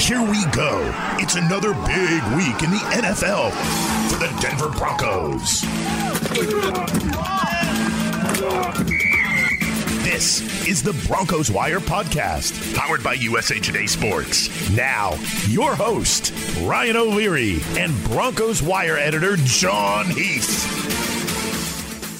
Here we go. It's another big week in the NFL for the Denver Broncos. This is the Broncos Wire podcast, powered by USA Today Sports. Now, your host, Ryan O'Leary, and Broncos Wire editor, John Heath.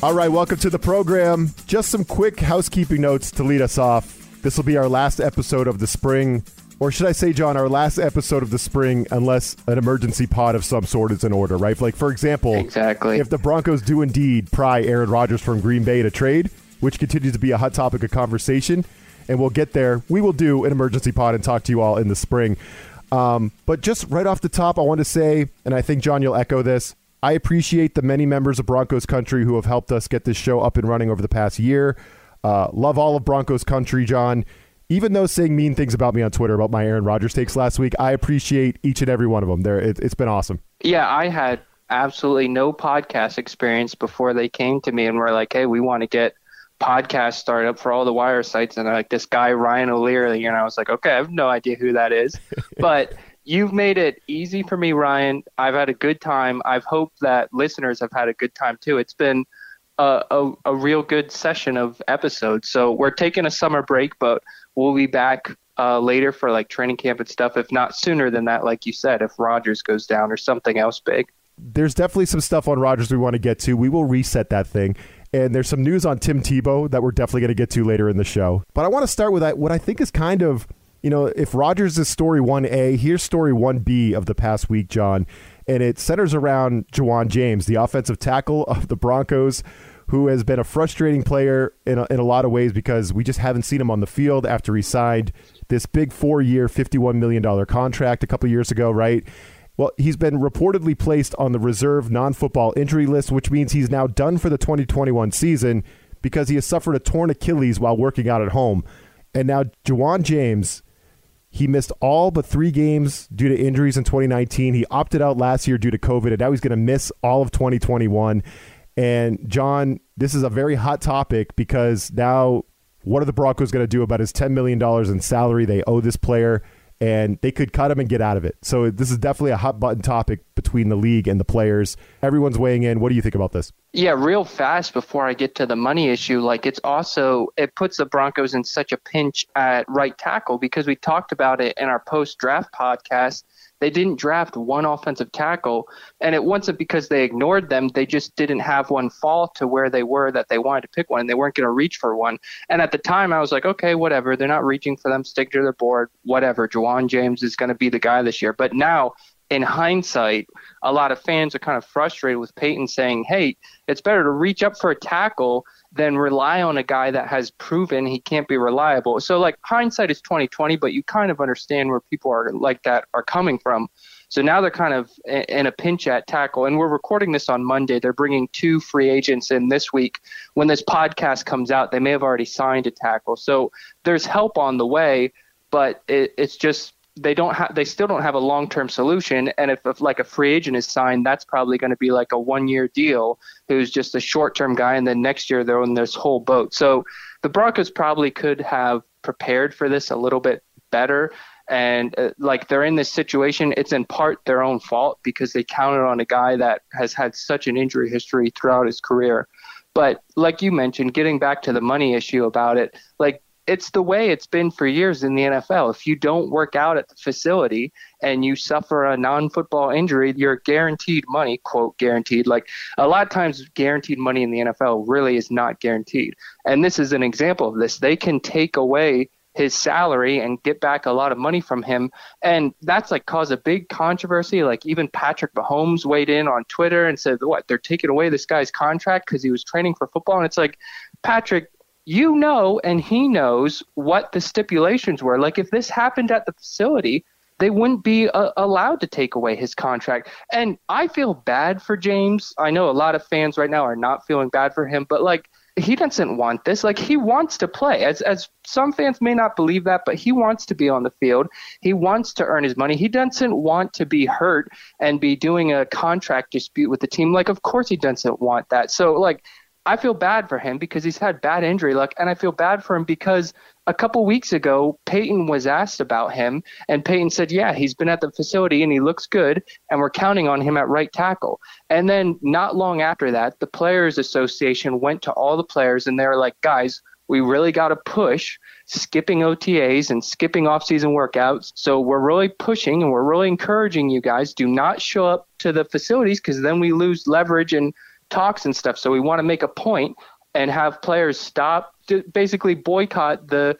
All right, welcome to the program. Just some quick housekeeping notes to lead us off. This will be our last episode of the spring or should I say, John, our last episode of the spring, unless an emergency pod of some sort is in order, right? Like, for example, exactly. if the Broncos do indeed pry Aaron Rodgers from Green Bay to trade, which continues to be a hot topic of conversation, and we'll get there, we will do an emergency pod and talk to you all in the spring. Um, but just right off the top, I want to say, and I think, John, you'll echo this. I appreciate the many members of Broncos Country who have helped us get this show up and running over the past year. Uh, love all of Broncos Country, John even though saying mean things about me on Twitter about my Aaron Rodgers takes last week, I appreciate each and every one of them. There, it, has been awesome. Yeah, I had absolutely no podcast experience before they came to me and were like, "Hey, we want to get podcast started up for all the wire sites," and like this guy Ryan O'Leary, and I was like, "Okay, I have no idea who that is," but. You've made it easy for me, Ryan. I've had a good time. I've hoped that listeners have had a good time too. It's been a, a, a real good session of episodes. So we're taking a summer break, but we'll be back uh, later for like training camp and stuff. If not sooner than that, like you said, if Rodgers goes down or something else big. There's definitely some stuff on Rodgers we want to get to. We will reset that thing. And there's some news on Tim Tebow that we're definitely going to get to later in the show. But I want to start with what I think is kind of, you know, if Rodgers is story 1A, here's story 1B of the past week, John. And it centers around Ja'Wuan James, the offensive tackle of the Broncos, who has been a frustrating player in a, in a lot of ways because we just haven't seen him on the field after he signed this big four year, $51 million contract a couple years ago, right? Well, he's been reportedly placed on the reserve non football injury list, which means he's now done for the 2021 season because he has suffered a torn Achilles while working out at home. And now, Ja'Wuan James, he missed all but three games due to injuries in 2019. He opted out last year due to COVID, and now he's going to miss all of 2021. And John, this is a very hot topic because now what are the Broncos going to do about his $10 million in salary they owe this player? And they could cut him and get out of it. So this is definitely a hot button topic between the league and the players. Everyone's weighing in. What do you think about this? Yeah, real fast before I get to the money issue, like it's also it puts the Broncos in such a pinch at right tackle because we talked about it in our post draft podcast they didn't draft one offensive tackle, and it wasn't because they ignored them. They just didn't have one fall to where they were that they wanted to pick one, and they weren't going to reach for one. And at the time, I was like, okay, whatever. They're not reaching for them. Stick to their board. Whatever. Ja'Wuan James is going to be the guy this year. But now, in hindsight, a lot of fans are kind of frustrated with Paton saying, hey, it's better to reach up for a tackle – than rely on a guy that has proven he can't be reliable. So like hindsight is 2020, but you kind of understand where people are like that are coming from. So now they're kind of in a pinch at tackle, and we're recording this on Monday. They're bringing two free agents in this week. When this podcast comes out, they may have already signed a tackle. So there's help on the way, but it, it's just they don't have they still don't have a long term solution. And if, if, like a free agent is signed, that's probably going to be like a one year deal who's just a short term guy, and then next year they're on this whole boat. So the Broncos probably could have prepared for this a little bit better. And uh, like they're in this situation, it's in part their own fault because they counted on a guy that has had such an injury history throughout his career. But like you mentioned, getting back to the money issue about it, like it's the way it's been for years in the NFL. If you don't work out at the facility and you suffer a non-football injury, you're guaranteed money, quote guaranteed. Like a lot of times guaranteed money in the NFL really is not guaranteed. And this is an example of this. They can take away his salary and get back a lot of money from him. And that's like caused a big controversy. Like even Patrick Mahomes weighed in on Twitter and said, what, they're taking away this guy's contract because he was training for football. And it's like, Patrick, you know and he knows what the stipulations were. Like if this happened at the facility, they wouldn't be uh, allowed to take away his contract. And I feel bad for James. I know a lot of fans right now are not feeling bad for him, but like he doesn't want this. Like he wants to play. As as some fans may not believe that, but he wants to be on the field. He wants to earn his money. He doesn't want to be hurt and be doing a contract dispute with the team. Like of course he doesn't want that. So like I feel bad for him because he's had bad injury luck, and I feel bad for him because a couple weeks ago, Paton was asked about him, and Paton said, Yeah, he's been at the facility and he looks good, and we're counting on him at right tackle. And then not long after that, the Players Association went to all the players and they were like, Guys, we really got to push skipping OTAs and skipping off-season workouts. So we're really pushing and we're really encouraging you guys do not show up to the facilities because then we lose leverage and talks and stuff. So we want to make a point and have players stop, basically boycott the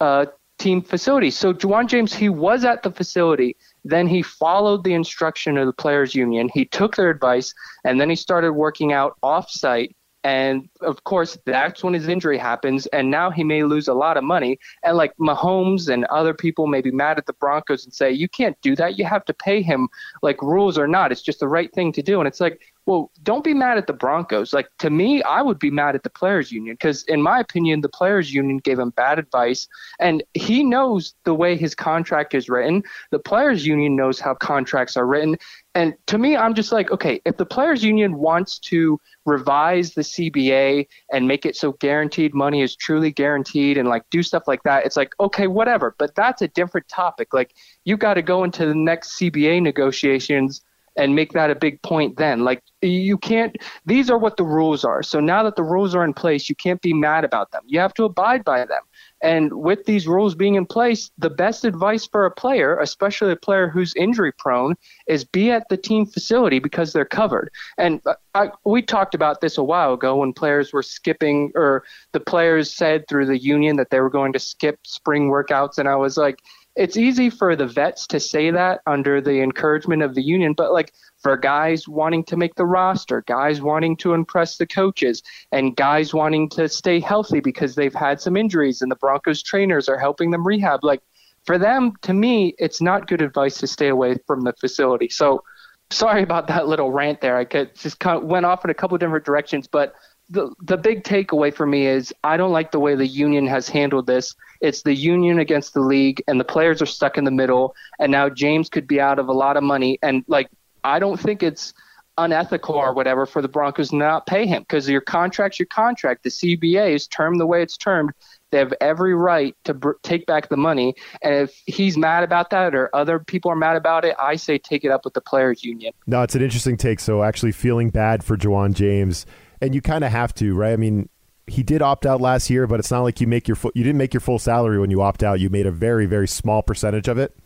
uh, team facility. So Ja'Wuan James, he was at the facility. Then he followed the instruction of the players union. He took their advice, and then he started working out off-site and of course, that's when his injury happens. And now he may lose a lot of money. And like Mahomes and other people may be mad at the Broncos and say, you can't do that. You have to pay him, like rules or not. It's just the right thing to do. And it's like, well, don't be mad at the Broncos. Like to me, I would be mad at the players union because in my opinion, the players union gave him bad advice and he knows the way his contract is written. The players union knows how contracts are written. And to me, I'm just like, okay, if the players union wants to revise the CBA and make it so guaranteed money is truly guaranteed and like do stuff like that, it's like, okay, whatever. But that's a different topic. Like you got to go into the next CBA negotiations and make that a big point then. Like you can't these are what the rules are. So now that the rules are in place, you can't be mad about them. You have to abide by them. And with these rules being in place, the best advice for a player, especially a player who's injury prone, is be at the team facility because they're covered. And I, we talked about this a while ago when players were skipping, or the players said through the union that they were going to skip spring workouts. And I was like, it's easy for the vets to say that under the encouragement of the union, but like for guys wanting to make the roster, guys wanting to impress the coaches, and guys wanting to stay healthy because they've had some injuries and the Broncos trainers are helping them rehab, like for them, to me, it's not good advice to stay away from the facility. So sorry about that little rant there. I could just kind of went off in a couple different directions, but the the big takeaway for me is I don't like the way the union has handled this. It's the union against the league, and the players are stuck in the middle. And now James could be out of a lot of money. And like, I don't think it's unethical or whatever for the Broncos to not pay him because your contract's your contract. The CBA is termed the way it's termed. They have every right to br- take back the money. And if he's mad about that or other people are mad about it, I say take it up with the players' union. No, it's an interesting take. So actually feeling bad for Ja'Wuan James, and you kind of have to, right? I mean, he did opt out last year, but it's not like you make your full, you didn't make your full salary when you opt out. You made a very very small percentage of it,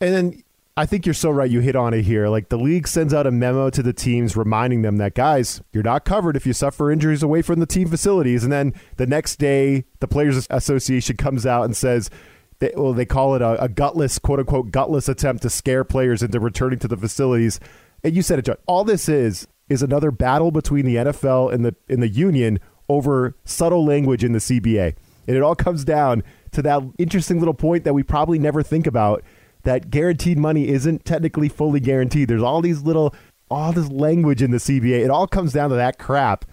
and then I think you're so right. You hit on it here. Like the league sends out a memo to the teams reminding them that guys, you're not covered if you suffer injuries away from the team facilities. And then the next day, the Players Association comes out and says, they, well, they call it a, a gutless, quote unquote, gutless attempt to scare players into returning to the facilities. And you said it, John. All this is is another battle between the NFL and the in the union over subtle language in the CBA. And it all comes down to that interesting little point that we probably never think about that guaranteed money isn't technically fully guaranteed. There's all these little, all this language in the CBA. It all comes down to that crap.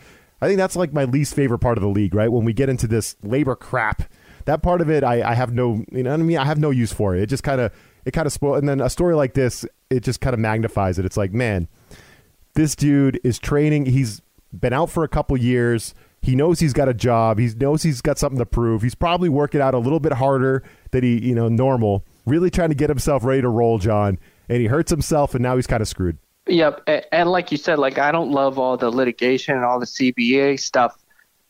I think that's like my least favorite part of the league, right? When we get into this labor crap, that part of it, I, I have no, you know what I mean? I have no use for it. It just kind of, it kind of spoil. And then a story like this, it just kind of magnifies it. It's like, man, this dude is training. He's been out for a couple years. He knows he's got a job. He knows he's got something to prove. He's probably working out a little bit harder than he, you know, normal. Really trying to get himself ready to roll, John. And he hurts himself, and now he's kind of screwed. Yep, and like you said, like I don't love all the litigation and all the CBA stuff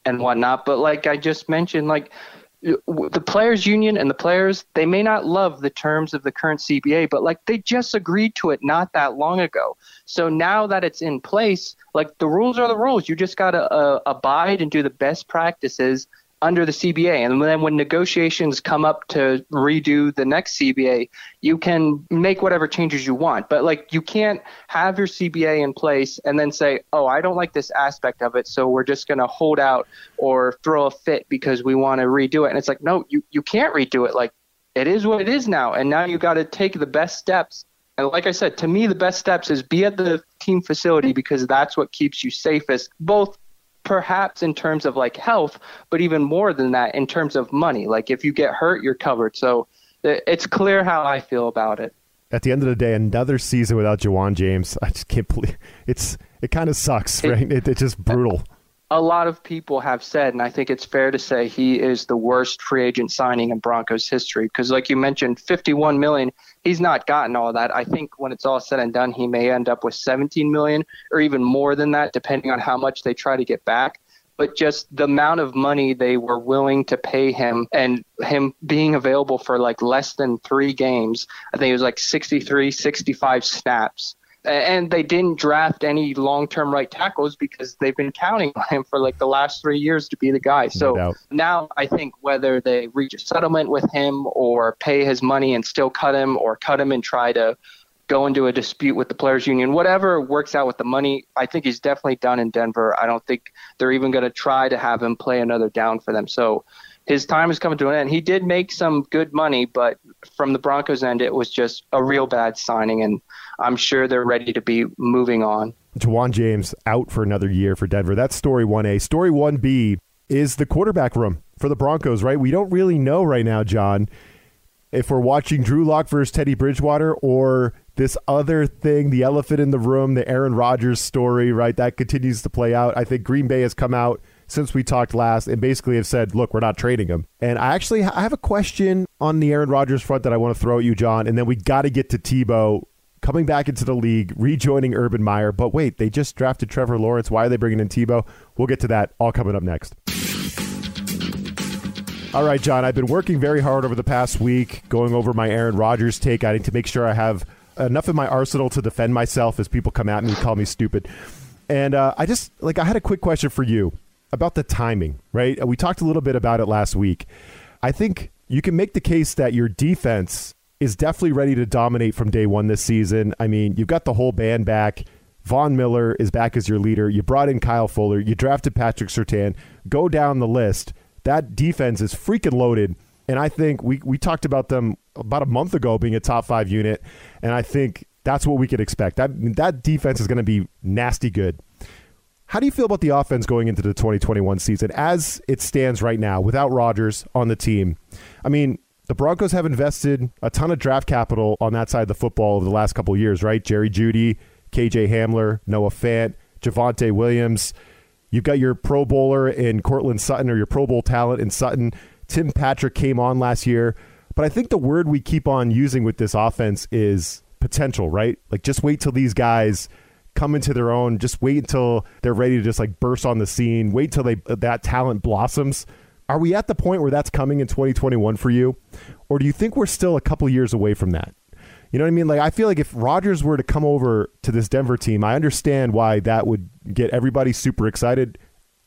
and whatnot, but like I just mentioned, like the players union and the players they may not love the terms of the current CBA but like they just agreed to it not that long ago. So now that it's in place like the rules are the rules. You just got to uh, abide and do the best practices under the CBA. And then when negotiations come up to redo the next CBA, you can make whatever changes you want. But like you can't have your CBA in place and then say, "Oh, I don't like this aspect of it, so we're just going to hold out or throw a fit because we want to redo it." And it's like, "No, you you can't redo it. Like it is what it is now, and now you got to take the best steps." And like I said, to me, the best steps is be at the team facility because that's what keeps you safest, both perhaps in terms of like health, but even more than that in terms of money. Like if you get hurt, you're covered. So it's clear how I feel about it. At the end of the day, another season without Ja'Wuan James, I just can't believe it's. It kind of sucks, right? It, it's just brutal. A lot of people have said, and I think it's fair to say he is the worst free agent signing in Broncos history. Because, like you mentioned, 51 million, he's not gotten all that. I think when it's all said and done, he may end up with 17 million or even more than that, depending on how much they try to get back. But just the amount of money they were willing to pay him and him being available for like less than three games, I think it was like 63, 65 snaps and they didn't draft any long-term right tackles because they've been counting on him for like the last three years to be the guy. So no now I think whether they reach a settlement with him or pay his money and still cut him, or cut him and try to go into a dispute with the players union, whatever works out with the money, I think he's definitely done in Denver. I don't think they're even going to try to have him play another down for them. So his time is coming to an end. He did make some good money, but from the Broncos end, it was just a real bad signing, and I'm sure they're ready to be moving on. Ja'Wuan James out for another year for Denver. That's story 1A. Story 1B is the quarterback room for the Broncos, right? We don't really know right now, John, if we're watching Drew Lock versus Teddy Bridgewater or this other thing, the elephant in the room, the Aaron Rodgers story, right? That continues to play out. I think Green Bay has come out – since we talked last and basically have said, look, we're not trading him. And I actually I have a question on the Aaron Rodgers front that I want to throw at you, John, and then we got to get to Tebow coming back into the league, rejoining Urban Meyer. But wait, they just drafted Trevor Lawrence. Why are they bringing in Tebow? We'll get to that all coming up next. All right, John, I've been working very hard over the past week going over my Aaron Rodgers take. I need to make sure I have enough in my arsenal to defend myself as people come at me, and call me stupid. And uh, I just, like, I had a quick question for you about the timing, right? We talked a little bit about it last week. I think you can make the case that your defense is definitely ready to dominate from day one this season. I mean, you've got the whole band back. Von Miller is back as your leader. You brought in Kyle Fuller. You drafted Patrick Surtain. Go down the list. That defense is freaking loaded. And I think we, we talked about them about a month ago being a top five unit. And I think that's what we could expect. That, that defense is going to be nasty good. How do you feel about the offense going into the 2021 season as it stands right now without Rodgers on the team? I mean, the Broncos have invested a ton of draft capital on that side of the football over the last couple years, right? Jerry Jeudy, KJ Hamler, Noah Fant, Javonte Williams. You've got your Pro Bowler in Courtland Sutton or your Pro Bowl talent in Sutton. Tim Patrick came on last year. But I think the word we keep on using with this offense is potential, right? Like just wait till these guys – come into their own. Just wait until they're ready to just like burst on the scene. Wait till they that talent blossoms. Are we at the point where that's coming in 2021 for you, or do you think we're still a couple years away from that? You know what I mean? Like I feel like if Rodgers were to come over to this Denver team, I understand why that would get everybody super excited.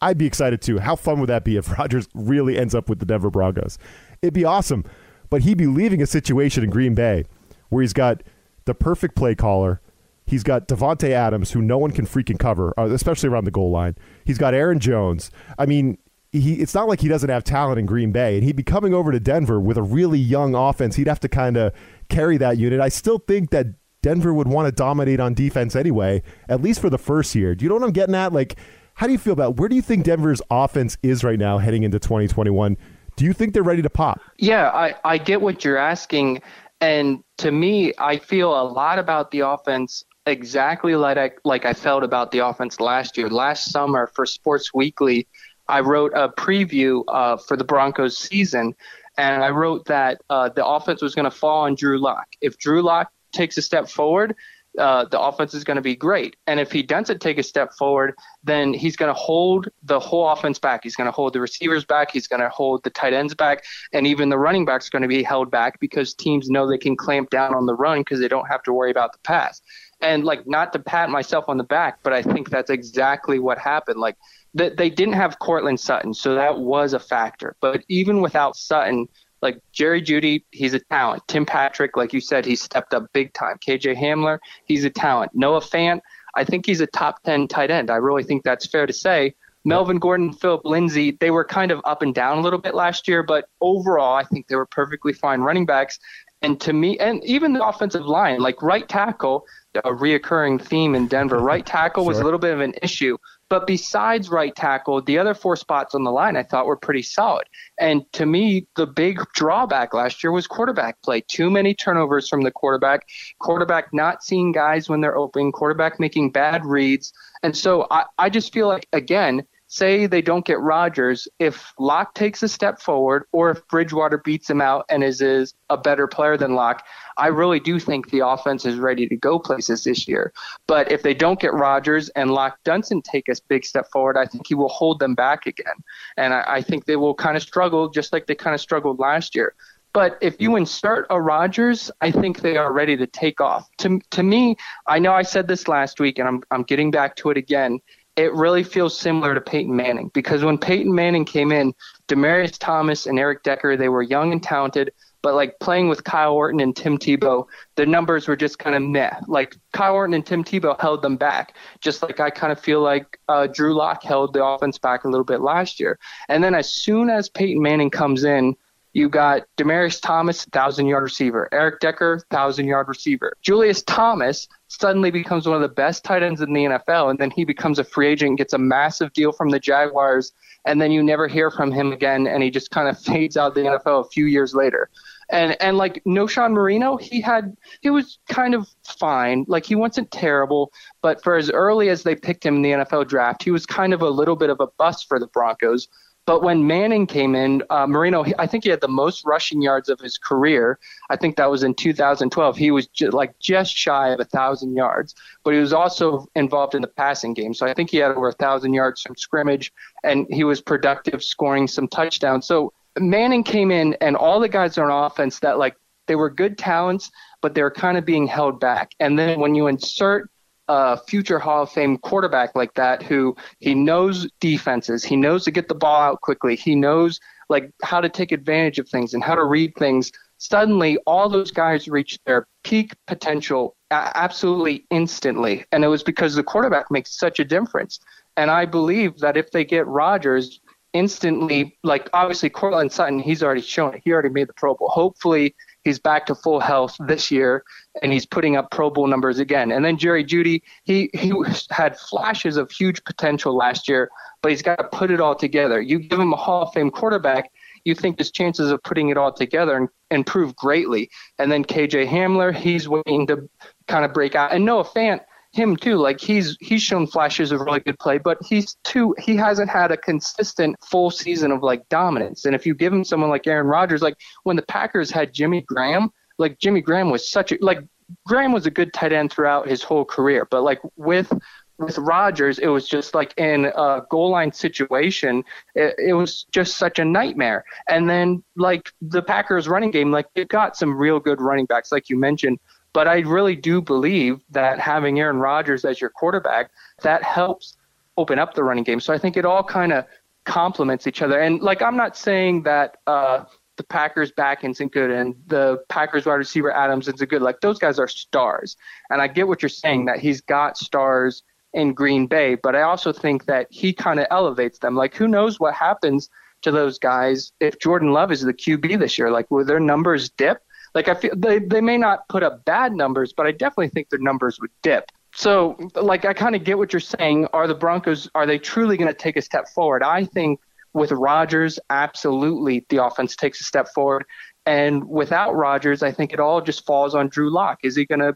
I'd be excited too. How fun would that be if Rodgers really ends up with the Denver Broncos? It'd be awesome. But he'd be leaving a situation in Green Bay where he's got the perfect play caller, He's got Davante Adams, who no one can freaking cover, uh, especially around the goal line. He's got Aaron Jones. I mean, he, it's not like he doesn't have talent in Green Bay, and he'd be coming over to Denver with a really young offense. He'd have to kind of carry that unit. I still think that Denver would want to dominate on defense anyway, at least for the first year. Do you know what I'm getting at? Like, how do you feel about where do you think Denver's offense is right now heading into 2021? Do you think they're ready to pop? Yeah, I, I get what you're asking. And to me, I feel a lot about the offense exactly like I, like I felt about the offense last year. Last summer for Sports Weekly, I wrote a preview uh, for the Broncos season, and I wrote that uh, the offense was going to fall on Drew Lock. If Drew Lock takes a step forward, uh, the offense is going to be great. And if he doesn't take a step forward, then he's going to hold the whole offense back. He's going to hold the receivers back. He's going to hold the tight ends back. And even the running backs are going to be held back because teams know they can clamp down on the run because they don't have to worry about the pass and like not to pat myself on the back, but I think that's exactly what happened. Like they didn't have Courtland Sutton, so that was a factor. But even without Sutton, like Jerry Jeudy, he's a talent. Tim Patrick, like you said, he stepped up big time. KJ Hamler, he's a talent. Noah Fant, I think he's a top ten tight end. I really think that's fair to say. Melvin Gordon, Philip Lindsay, they were kind of up and down a little bit last year, but overall, I think they were perfectly fine running backs. And to me, and even the offensive line, like right tackle, a reoccurring theme in Denver. Right tackle sure. was a little bit of an issue, but besides right tackle, the other four spots on the line I thought were pretty solid. And to me, the big drawback last year was quarterback play. Too many turnovers from the quarterback, quarterback not seeing guys when they're open, quarterback making bad reads. And so I, I just feel like, again, say they don't get Rodgers, if Lock takes a step forward or if Bridgewater beats him out and is, is a better player than Lock, I really do think the offense is ready to go places this year. But if they don't get Rodgers and Lock doesn't take a big step forward, I think he will hold them back again. And I, I think they will kind of struggle just like they kind of struggled last year. But if you insert a Rodgers, I think they are ready to take off. To, to me, I know I said this last week, and I'm, I'm getting back to it again it really feels similar to Peyton Manning because when Peyton Manning came in, Demaryius Thomas and Eric Decker, they were young and talented, but like playing with Kyle Orton and Tim Tebow, the numbers were just kind of meh. Like Kyle Orton and Tim Tebow held them back, just like I kind of feel like uh, Drew Lock held the offense back a little bit last year. And then as soon as Peyton Manning comes in, you got Demaryius Thomas, thousand yard receiver. Eric Decker, thousand yard receiver. Julius Thomas suddenly becomes one of the best tight ends in the NFL, and then he becomes a free agent, and gets a massive deal from the Jaguars, and then you never hear from him again, and he just kind of fades out the NFL a few years later. And and like Knowshon Moreno, he had he was kind of fine. Like he wasn't terrible, but for as early as they picked him in the NFL draft, he was kind of a little bit of a bust for the Broncos. But when Manning came in, uh, Moreno, I think he had the most rushing yards of his career. I think that was in 2012. He was ju- like just shy of a thousand yards, but he was also involved in the passing game. So I think he had over a thousand yards from scrimmage, and he was productive, scoring some touchdowns. So Manning came in, and all the guys on offense that like they were good talents, but they were kind of being held back. And then when you insert a future Hall of Fame quarterback like that who he knows defenses, he knows to get the ball out quickly, he knows like how to take advantage of things and how to read things. Suddenly, all those guys reach their peak potential absolutely instantly, and it was because the quarterback makes such a difference. And I believe that if they get Rodgers instantly, like obviously Courtland Sutton, he's already shown it. He already made the Pro Bowl. Hopefully, he's back to full health this year and he's putting up Pro Bowl numbers again. And then Jerry Jeudy, he he had flashes of huge potential last year, but he's got to put it all together. You give him a Hall of Fame quarterback, you think his chances of putting it all together improve greatly. And then KJ Hamler, he's waiting to kind of break out. And Noah Fant, him too. Like he's he's shown flashes of really good play, but he's too he hasn't had a consistent full season of like dominance. And if you give him someone like Aaron Rodgers, like when the Packers had Jimmy Graham, like Jimmy Graham was such a like Graham was a good tight end throughout his whole career, but like with with Rodgers, it was just like in a goal line situation, it, it, was just such a nightmare. And then like the Packers running game, like they've got some real good running backs, like you mentioned. But I really do believe that having Aaron Rodgers as your quarterback, that helps open up the running game. So I think it all kind of complements each other. And like I'm not saying that uh, the Packers back isn't good and the Packers wide receiver Adams isn't good. Like those guys are stars. And I get what you're saying that he's got stars in Green Bay, but I also think that he kind of elevates them. Like who knows what happens to those guys if Jordan Love is the QB this year? Like will their numbers dip? Like I feel they, they may not put up bad numbers, but I definitely think their numbers would dip. So like I kind of get what you're saying. Are the Broncos are they truly going to take a step forward? I think with Rodgers, absolutely the offense takes a step forward. And without Rodgers, I think it all just falls on Drew Lock. Is he going to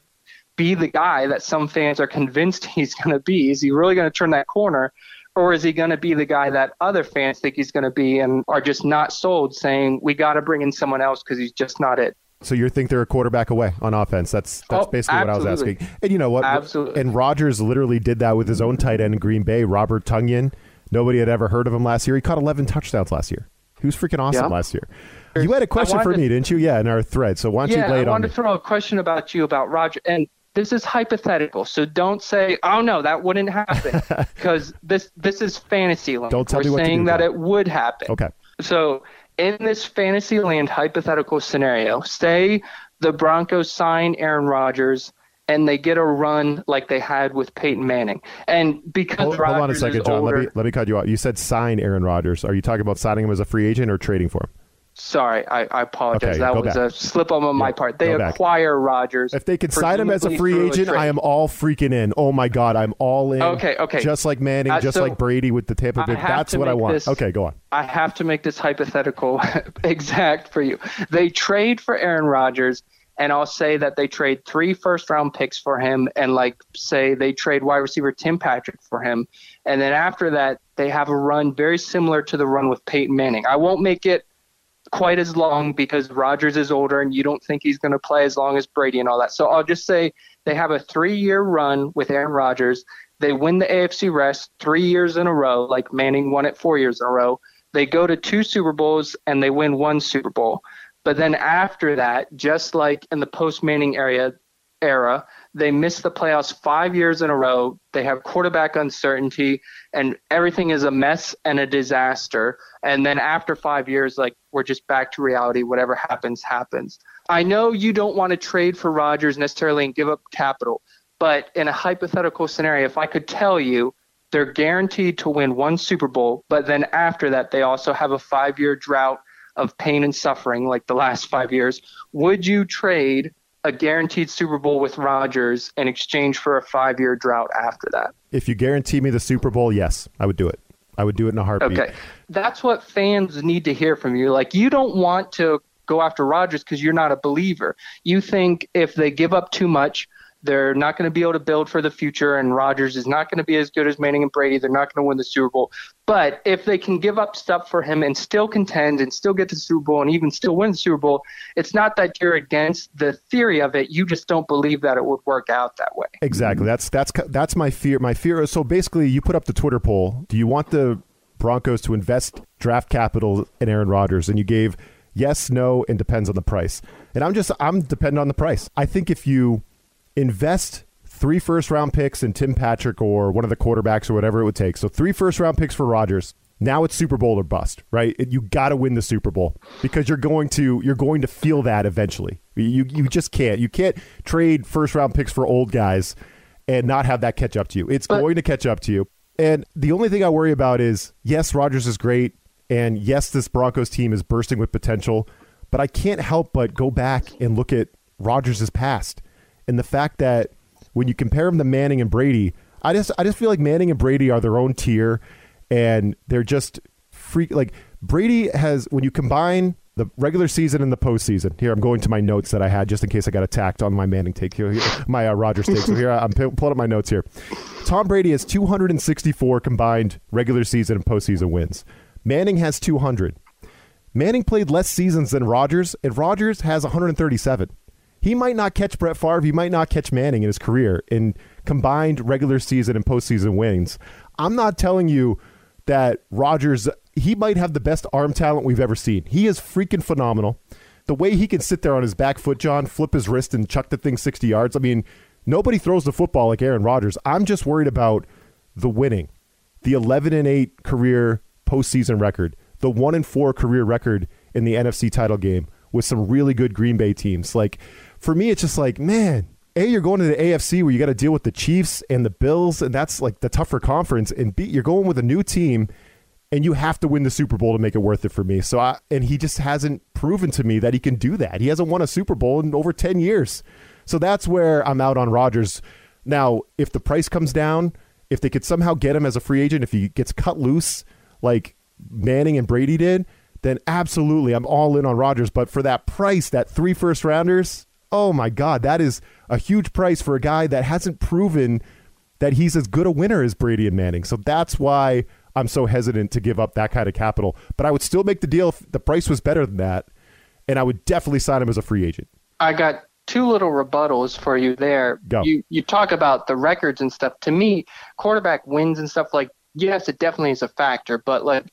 be the guy that some fans are convinced he's going to be? Is he really going to turn that corner? Or is he going to be the guy that other fans think he's going to be and are just not sold, saying, we got to bring in someone else because he's just not it? So you think they're a quarterback away on offense? That's that's oh, basically absolutely. what I was asking. And you know what? Absolutely. And Rodgers literally did that with his own tight end in Green Bay, Robert Tonyan. Nobody had ever heard of him last year. He caught 11 touchdowns last year. He was freaking awesome yeah. last year. You had a question for me, to, didn't you? Yeah, in our thread. So why don't yeah, you lay it I wanted to throw a question about you about Roger. And this is hypothetical, so don't say, "Oh no, that wouldn't happen," because this this is fantasy land. Don't tell We're me what saying do, that it would happen. Okay. So in this fantasy land hypothetical scenario, say the Broncos sign Aaron Rodgers and they get a run like they had with Peyton Manning. And because hold, hold on a second, John. Older, let me let me cut you off. You said sign Aaron Rodgers. Are you talking about signing him as a free agent or trading for him? Sorry, I, I apologize. Okay, that was back. a slip on my yeah, part. They acquire Rodgers. If they could sign him as a free agent, a I am all freaking in. Oh my god, I'm all in. Okay, okay. Just like Manning, uh, just so like Brady with the Tampa Bay. That's what I want. This, okay, go on. I have to make this hypothetical exact for you. They trade for Aaron Rodgers and I'll say that they trade three first round picks for him, and like say they trade wide receiver Tim Patrick for him, and then after that they have a run very similar to the run with Peyton Manning. I won't make it quite as long because Rodgers is older and you don't think he's going to play as long as Brady and all that. So I'll just say they have a three year run with Aaron Rodgers. They win the AFC West three years in a row, like Manning won it four years in a row. They go to two Super Bowls and they win one Super Bowl. But then after that, just like in the post Manning area era, they miss the playoffs five years in a row. They have quarterback uncertainty, and everything is a mess and a disaster. And then after five years, like we're just back to reality. Whatever happens, happens. I know you don't want to trade for Rodgers necessarily and give up capital, but in a hypothetical scenario, if I could tell you they're guaranteed to win one Super Bowl, but then after that, they also have a five year drought of pain and suffering like the last five years, would you trade a guaranteed Super Bowl with Rodgers in exchange for a five year drought after that? If you guarantee me the Super Bowl, yes, I would do it. I would do it in a heartbeat. Okay. That's what fans need to hear from you. Like, you don't want to go after Rodgers because you're not a believer. You think if they give up too much, they're not going to be able to build for the future, and Rodgers is not going to be as good as Manning and Brady. They're not going to win the Super Bowl. But if they can give up stuff for him and still contend and still get to the Super Bowl and even still win the Super Bowl, it's not that you're against the theory of it. You just don't believe that it would work out that way. Exactly. That's that's that's my fear. My fear is so basically, you put up the Twitter poll. Do you want the Broncos to invest draft capital in Aaron Rodgers? And you gave yes, no, and depends on the price. And I'm just I'm dependent on the price. I think if you invest three first round picks in Tim Patrick or one of the quarterbacks or whatever it would take. So three first round picks for Rodgers. Now it's Super Bowl or bust, right? You got to win the Super Bowl because you're going to you're going to feel that eventually. You you just can't. You can't trade first round picks for old guys and not have that catch up to you. It's but, going to catch up to you. And the only thing I worry about is yes, Rodgers is great and yes, this Broncos team is bursting with potential, but I can't help but go back and look at Rodgers' past and the fact that when you compare him to Manning and Brady, I just I just feel like Manning and Brady are their own tier, and they're just freak. Like Brady has when you combine the regular season and the postseason. Here, I'm going to my notes that I had just in case I got attacked on my Manning take here, my uh, Rodgers take. So here I'm pulling up my notes here. Tom Brady has 264 combined regular season and postseason wins. Manning has 200. Manning played less seasons than Rodgers, and Rodgers has 137 he might not catch Brett Favre. He might not catch Manning in his career in combined regular season and postseason wins. I'm not telling you that Rodgers, he might have the best arm talent we've ever seen. He is freaking phenomenal. The way he can sit there on his back foot, John, flip his wrist and chuck the thing 60 yards. I mean, nobody throws the football like Aaron Rodgers. I'm just worried about the winning, the 11 and 8 career postseason record, the 1 and 4 career record in the NFC title game with some really good Green Bay teams. Like, for me, it's just like, man, a, you're going to the AFC where you got to deal with the Chiefs and the Bills, and that's like the tougher conference. And B, you're going with a new team, and you have to win the Super Bowl to make it worth it for me. So, I, and he just hasn't proven to me that he can do that. He hasn't won a Super Bowl in over 10 years. So that's where I'm out on Rodgers. Now, if the price comes down, if they could somehow get him as a free agent, if he gets cut loose like Manning and Brady did, then absolutely I'm all in on Rodgers. But for that price, that three first rounders, oh my God, that is a huge price for a guy that hasn't proven that he's as good a winner as Brady and Manning. So that's why I'm so hesitant to give up that kind of capital. But I would still make the deal if the price was better than that, and I would definitely sign him as a free agent. I got two little rebuttals for you there. Go. You you talk about the records and stuff. To me, quarterback wins and stuff like yes, it definitely is a factor, but like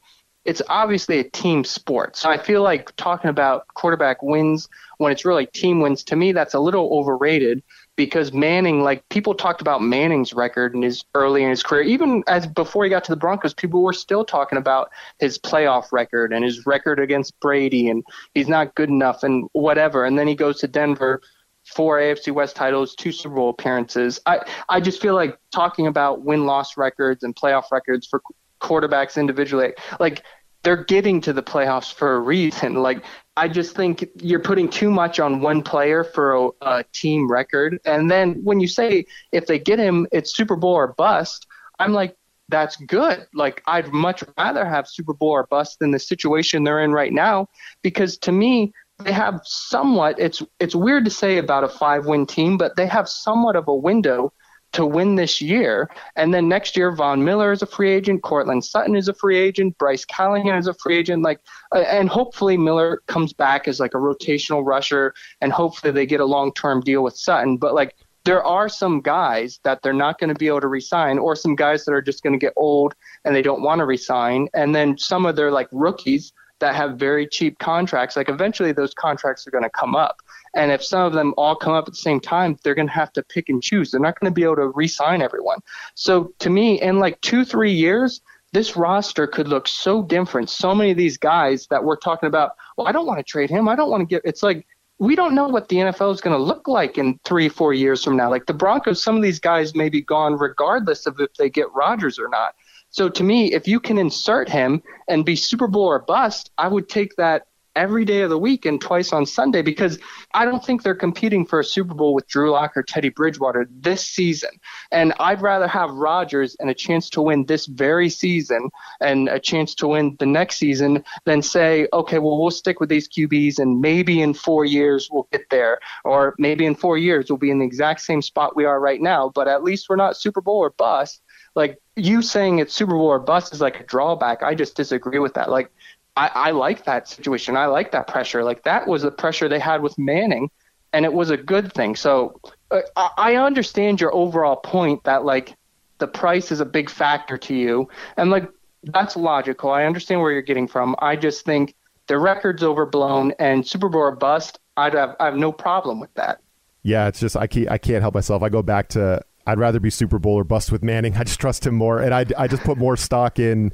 it's obviously a team sport. So I feel like talking about quarterback wins when it's really team wins, to me, that's a little overrated because Manning, like people talked about Manning's record in his early in his career, even as before he got to the Broncos, people were still talking about his playoff record and his record against Brady, and he's not good enough and whatever. And then he goes to Denver, four AFC West titles, two Super Bowl appearances. I I just feel like talking about win loss records and playoff records for quarterbacks individually, like they're getting to the playoffs for a reason. Like I just think you're putting too much on one player for a, a, team record. And then when you say if they get him, it's Super Bowl or bust, I'm like, that's good. Like I'd much rather have Super Bowl or bust than the situation they're in right now, because to me, they have somewhat it's it's weird to say about a five win team, but they have somewhat of a window to win this year. And then next year, Von Miller is a free agent, Courtland Sutton is a free agent, Bryce Callahan is a free agent. Like, uh, and hopefully Miller comes back as like a rotational rusher, and hopefully they get a long term deal with Sutton. But like, there are some guys that they're not going to be able to resign, or some guys that are just going to get old and they don't want to resign. And then some of their like rookies that have very cheap contracts, like eventually those contracts are going to come up. And if some of them all come up at the same time, they're going to have to pick and choose. They're not going to be able to re sign everyone. So to me, in like two, three years, this roster could look so different. So many of these guys that we're talking about, well, I don't want to trade him. I don't want to get, it's like, we don't know what the NFL is going to look like in three, four years from now. Like the Broncos, some of these guys may be gone regardless of if they get Rodgers or not. So to me, if you can insert him and be Super Bowl or bust, I would take that every day of the week and twice on Sunday because I don't think they're competing for a Super Bowl with Drew Lock or Teddy Bridgewater this season. And I'd rather have Rodgers and a chance to win this very season and a chance to win the next season than say, okay, well, we'll stick with these QBs and maybe in four years we'll get there. Or maybe in four years we'll be in the exact same spot we are right now, but at least we're not Super Bowl or bust. Like you saying it's Super Bowl or bust is like a drawback. I just disagree with that. Like I, I like that situation. I like that pressure. Like that was the pressure they had with Manning, and it was a good thing. So uh, I understand your overall point that like the price is a big factor to you, and like that's logical. I understand where you're getting from. I just think the record's overblown, and Super Bowl bust. I'd have I have no problem with that. Yeah, it's just I can't I can't help myself. I go back to I'd rather be Super Bowl or bust with Manning. I just trust him more, and I I just put more stock in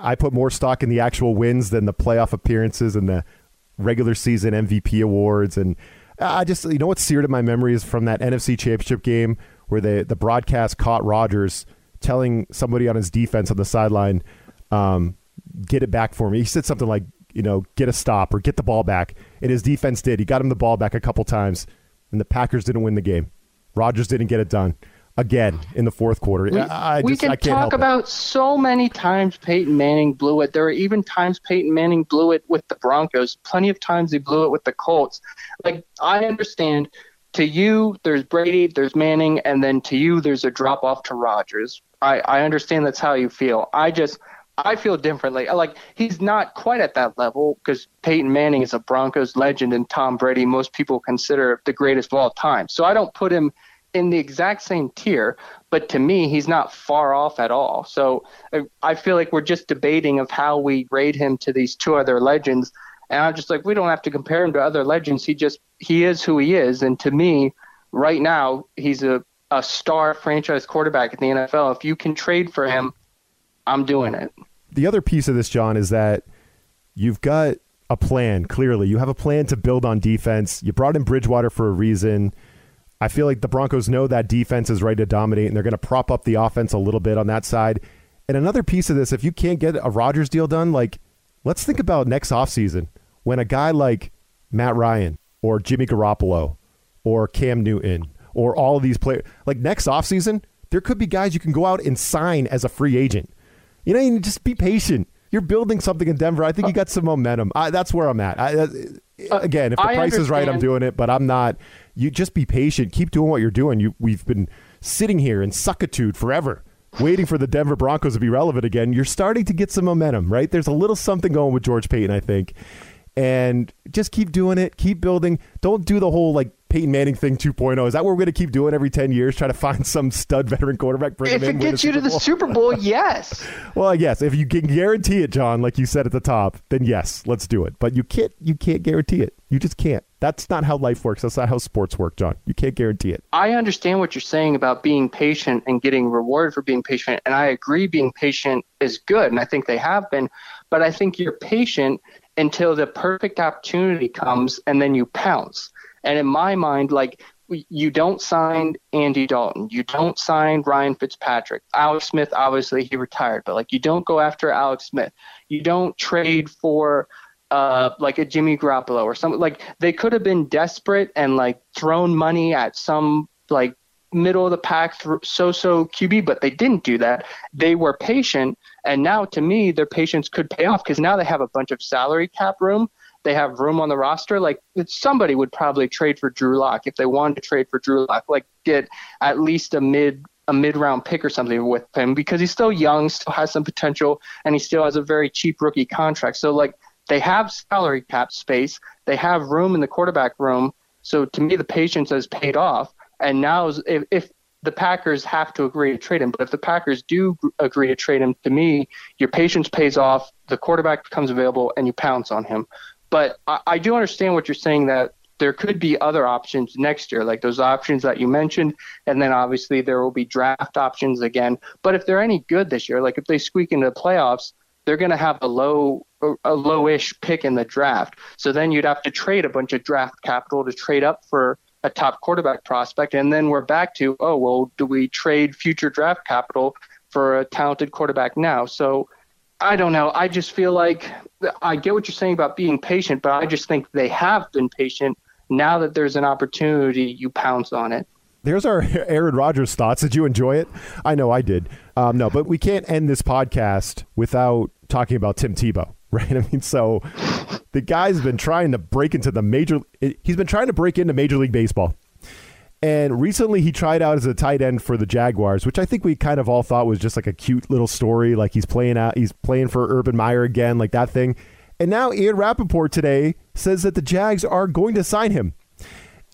I put more stock in the actual wins than the playoff appearances and the regular season MVP awards. And I just, you know, what's seared in my memory is from that NFC Championship game where the the broadcast caught Rodgers telling somebody on his defense on the sideline, um, "Get it back for me." He said something like, "You know, get a stop or get the ball back," and his defense did. He got him the ball back a couple times, and the Packers didn't win the game. Rodgers didn't get it done again in the fourth quarter. We, I, we can talk about it. so many times Peyton Manning blew it. There are even times Peyton Manning blew it with the Broncos. Plenty of times he blew it with the Colts. Like I understand to you there's Brady, there's Manning, and then to you there's a drop off to Rodgers. I, I understand that's how you feel. I just I feel differently. Like he's not quite at that level because Peyton Manning is a Broncos legend and Tom Brady most people consider the greatest of all time. So I don't put him in the exact same tier, but to me, he's not far off at all. So I feel like we're just debating of how we grade him to these two other legends. And I'm just like, we don't have to compare him to other legends. He just, he is who he is. And to me, right now, he's a, a star franchise quarterback in the NFL. If you can trade for him, I'm doing it. The other piece of this, John, is that you've got a plan, clearly. You have a plan to build on defense. You brought in Bridgewater for a reason. I feel like the Broncos know that defense is ready to dominate, and they're going to prop up the offense a little bit on that side. And another piece of this, if you can't get a Rodgers deal done, like let's think about next offseason when a guy like Matt Ryan or Jimmy Garoppolo or Cam Newton or all of these players, like next offseason, there could be guys you can go out and sign as a free agent. You know, you just be patient. You're building something in Denver. I think you got some momentum. I, that's where I'm at. I, uh, Uh, again, if the I price understand. is right, I'm doing it, but I'm not you just be patient. Keep doing what you're doing. You, we've been sitting here in suckitude forever, waiting for the Denver Broncos to be relevant again. You're starting to get some momentum, right? There's a little something going with George Paton, I think. And just keep doing it. Keep building. Don't do the whole like Peyton Manning thing 2.0. Is that what we're going to keep doing every 10 years? Try to find some stud veteran quarterback. Bring if it gets you to the Super Bowl, yes. well, yes. If you can guarantee it, John, like you said at the top, then yes, let's do it. But you can't. You can't guarantee it. You just can't. That's not how life works. That's not how sports work, John. You can't guarantee it. I understand what you're saying about being patient and getting rewarded for being patient, and I agree. Being patient is good, and I think they have been. But I think you're patient until the perfect opportunity comes, and then you pounce and in my mind, like you don't sign Andy Dalton, you don't sign Ryan Fitzpatrick. Alex Smith, obviously he retired, but like you don't go after Alex Smith. You don't trade for uh, like a Jimmy Garoppolo or something. Like they could have been desperate and like thrown money at some like middle of the pack so-so QB, but they didn't do that. They were patient, and now to me, their patience could pay off because now they have a bunch of salary cap room they have room on the roster. Like somebody would probably trade for Drew Lock if they wanted to trade for Drew Lock, like get at least a mid a mid round pick or something with him because he's still young, still has some potential, and he still has a very cheap rookie contract. So like they have salary cap space, they have room in the quarterback room. So to me, the patience has paid off. And now, if, if the Packers have to agree to trade him. But if the Packers do agree to trade him, to me, your patience pays off. The quarterback becomes available, and you pounce on him. But I, I do understand what you're saying that there could be other options next year, like those options that you mentioned, and then obviously there will be draft options again. But if they're any good this year, like if they squeak into the playoffs, they're going to have a low a lowish pick in the draft. So then you'd have to trade a bunch of draft capital to trade up for a top quarterback prospect. And then we're back to, oh, well, do we trade future draft capital for a talented quarterback now? So I don't know. I just feel like I get what you're saying about being patient, but I just think they have been patient. Now that there's an opportunity, you pounce on it. There's our Aaron Rodgers thoughts. Did you enjoy it? I know I did. Um, no, but we can't end this podcast without talking about Tim Tebow, right? I mean, so the guy's been trying to break into the major. He's been trying to break into Major League Baseball. And recently he tried out as a tight end for the Jaguars, which I think we kind of all thought was just like a cute little story. Like he's playing out, he's playing for Urban Meyer again, like that thing. And now Ian Rapoport today says that the Jags are going to sign him.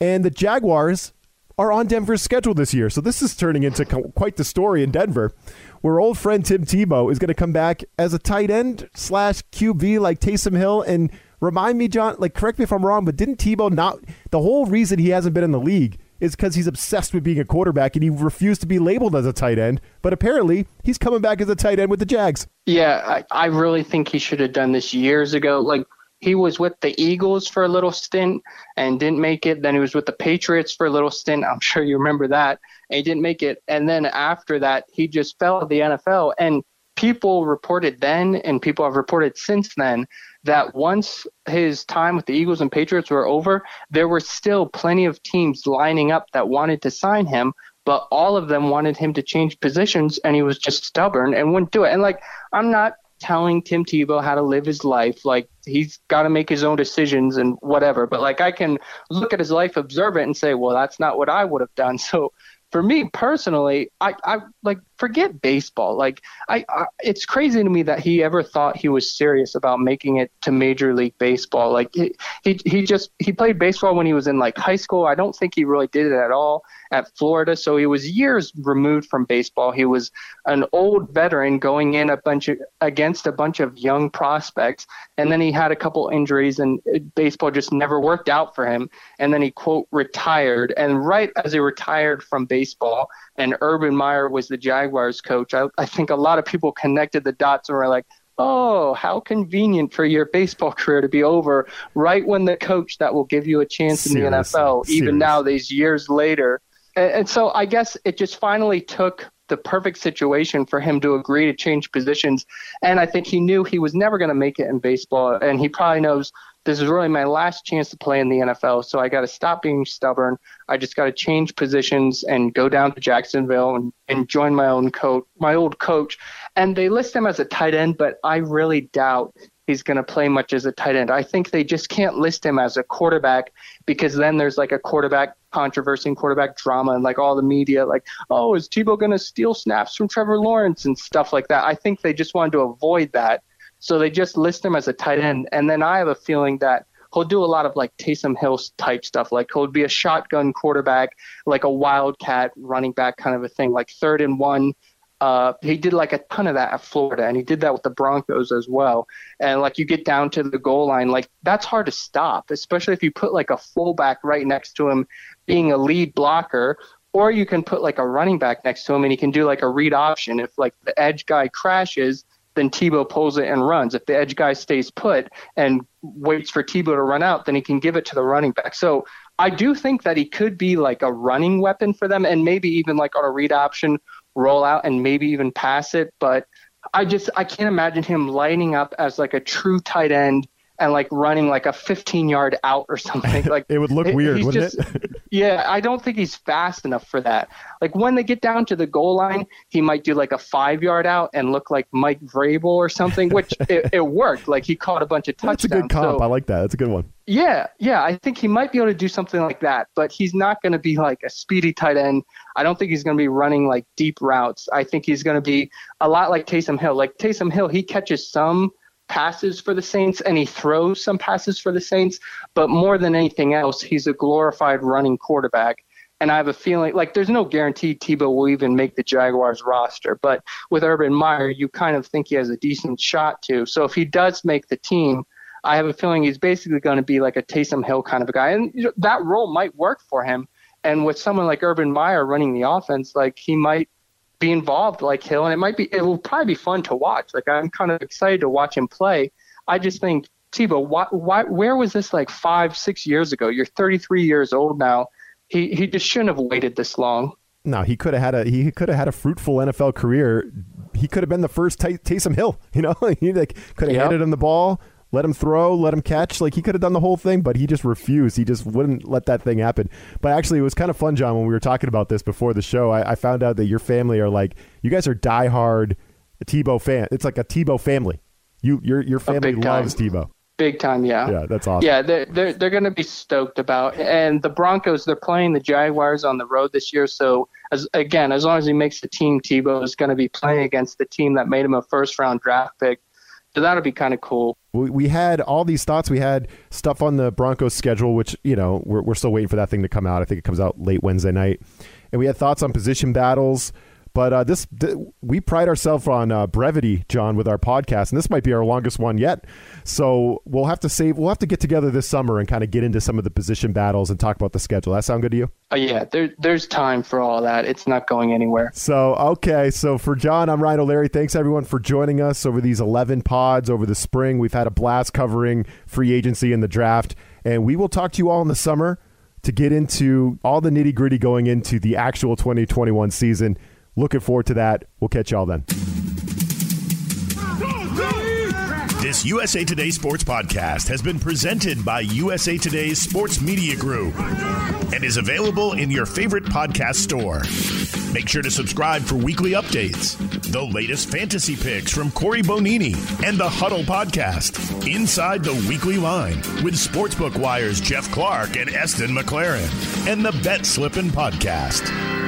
And the Jaguars are on Denver's schedule this year. So this is turning into quite the story in Denver where old friend Tim Tebow is going to come back as a tight end slash QB like Taysom Hill. And remind me, John, like, correct me if I'm wrong, but didn't Tebow not, the whole reason he hasn't been in the league is because he's obsessed with being a quarterback and he refused to be labeled as a tight end. But apparently, he's coming back as a tight end with the Jags. Yeah, I, I really think he should have done this years ago. Like, he was with the Eagles for a little stint and didn't make it. Then he was with the Patriots for a little stint. I'm sure you remember that. And he didn't make it. And then after that, he just fell to the NFL. And people reported then, and people have reported since then, that once his time with the Eagles and Patriots were over, there were still plenty of teams lining up that wanted to sign him, but all of them wanted him to change positions, and he was just stubborn and wouldn't do it. And like, I'm not telling Tim Tebow how to live his life. Like he's got to make his own decisions and whatever. But like I can look at his life, observe it, and say, well, that's not what I would have done. So for me personally, I, I like forget baseball. Like I, I, it's crazy to me that he ever thought he was serious about making it to Major League Baseball. Like he, he, he just he played baseball when he was in like high school. I don't think he really did it at all at Florida. So he was years removed from baseball. He was an old veteran going in a bunch of, against a bunch of young prospects, and then he had a couple injuries, and baseball just never worked out for him. And then he quote retired, and right as he retired from baseball, and Urban Meyer was the Jaguars coach, I, I think a lot of people connected the dots and were like, oh, how convenient for your baseball career to be over right when the coach that will give you a chance in the NFL, even now, these years later, and, and so I guess it just finally took the perfect situation for him to agree to change positions. And I think he knew he was never going to make it in baseball. And he probably knows this is really my last chance to play in the NFL. So I got to stop being stubborn. I just got to change positions and go down to Jacksonville and, and join my own coach, my old coach. And they list him as a tight end, but I really doubt he's going to play much as a tight end. I think they just can't list him as a quarterback because then there's like a quarterback controversy and quarterback drama and like all the media like, oh, is Tebow going to steal snaps from Trevor Lawrence and stuff like that. I think they just wanted to avoid that. So they just list him as a tight end. And then I have a feeling that he'll do a lot of like Taysom Hill type stuff. Like he'll be a shotgun quarterback, like a wildcat running back kind of a thing, like third and one uh, he did like a ton of that at Florida, and he did that with the Broncos as well. And like you get down to the goal line, like that's hard to stop, especially if you put like a fullback right next to him, being a lead blocker, or you can put like a running back next to him, and he can do like a read option. If like the edge guy crashes, then Tebow pulls it and runs. If the edge guy stays put and waits for Tebow to run out, then he can give it to the running back. So I do think that he could be like a running weapon for them, and maybe even like on a read option roll out and maybe even pass it. But I just I can't imagine him lining up as like a true tight end and like running like a 15 yard out or something. Like it would look weird, wouldn't just, it? yeah, I don't think he's fast enough for that. Like when they get down to the goal line, he might do like a five yard out and look like Mike Vrabel or something, which it, it, worked. Like he caught a bunch of touchdowns. That's a good comp. So, I like that. That's a good one. Yeah, yeah, I think he might be able to do something like that, but he's not going to be like a speedy tight end. I don't think he's going to be running like deep routes. I think he's going to be a lot like Taysom Hill. Like Taysom Hill, he catches some passes for the Saints and he throws some passes for the Saints, but more than anything else, he's a glorified running quarterback. And I have a feeling like there's no guarantee Tebow will even make the Jaguars roster, but with Urban Meyer, you kind of think he has a decent shot to. So if he does make the team, I have a feeling he's basically going to be like a Taysom Hill kind of a guy, and that role might work for him. And with someone like Urban Meyer running the offense, like he might be involved like Hill, and it might be it will probably be fun to watch. Like I'm kind of excited to watch him play. I just think Tebow, why, why, where was this like five, six years ago? You're 33 years old now. He he just shouldn't have waited this long. No, he could have had a he could have had a fruitful NFL career. He could have been the first Tay- Taysom Hill. You know, he like could have yep. handed him the ball, let him throw, let him catch. Like he could have done the whole thing, but he just refused. He just wouldn't let that thing happen. But actually, it was kind of fun, John, when we were talking about this before the show. I, I found out that your family are like you guys are diehard Tebow fan. It's like a Tebow family. You your your family loves Tebow. Big time, yeah. Yeah, that's awesome. Yeah, they're they're, they're going to be stoked about. And the Broncos, they're playing the Jaguars on the road this year. So as again, as long as he makes the team, Tebow is going to be playing against the team that made him a first round draft pick. So that'll be kind of cool. We, we had all these thoughts. We had stuff on the Broncos schedule, which, you know, we're, we're still waiting for that thing to come out. I think it comes out late Wednesday night. And we had thoughts on position battles. But uh, this th- we pride ourselves on uh, brevity, John, with our podcast, and this might be our longest one yet. So we'll have to save. We'll have to get together this summer and kind of get into some of the position battles and talk about the schedule. That sound good to you? Oh yeah, there, there's time for all that. It's not going anywhere. So okay, so for John, I'm Ryan O'Leary. Thanks everyone for joining us over these 11 pods over the spring. We've had a blast covering free agency and the draft, and we will talk to you all in the summer to get into all the nitty gritty going into the actual 2021 season. Looking forward to that. We'll catch y'all then. This USA Today Sports Podcast has been presented by USA Today's Sports Media Group and is available in your favorite podcast store. Make sure to subscribe for weekly updates, the latest fantasy picks from Corey Bonini, and the Huddle Podcast, Inside the Weekly Line, with Sportsbook Wire's Jeff Clark and Eston McLaren, and the Bet Slippin' Podcast.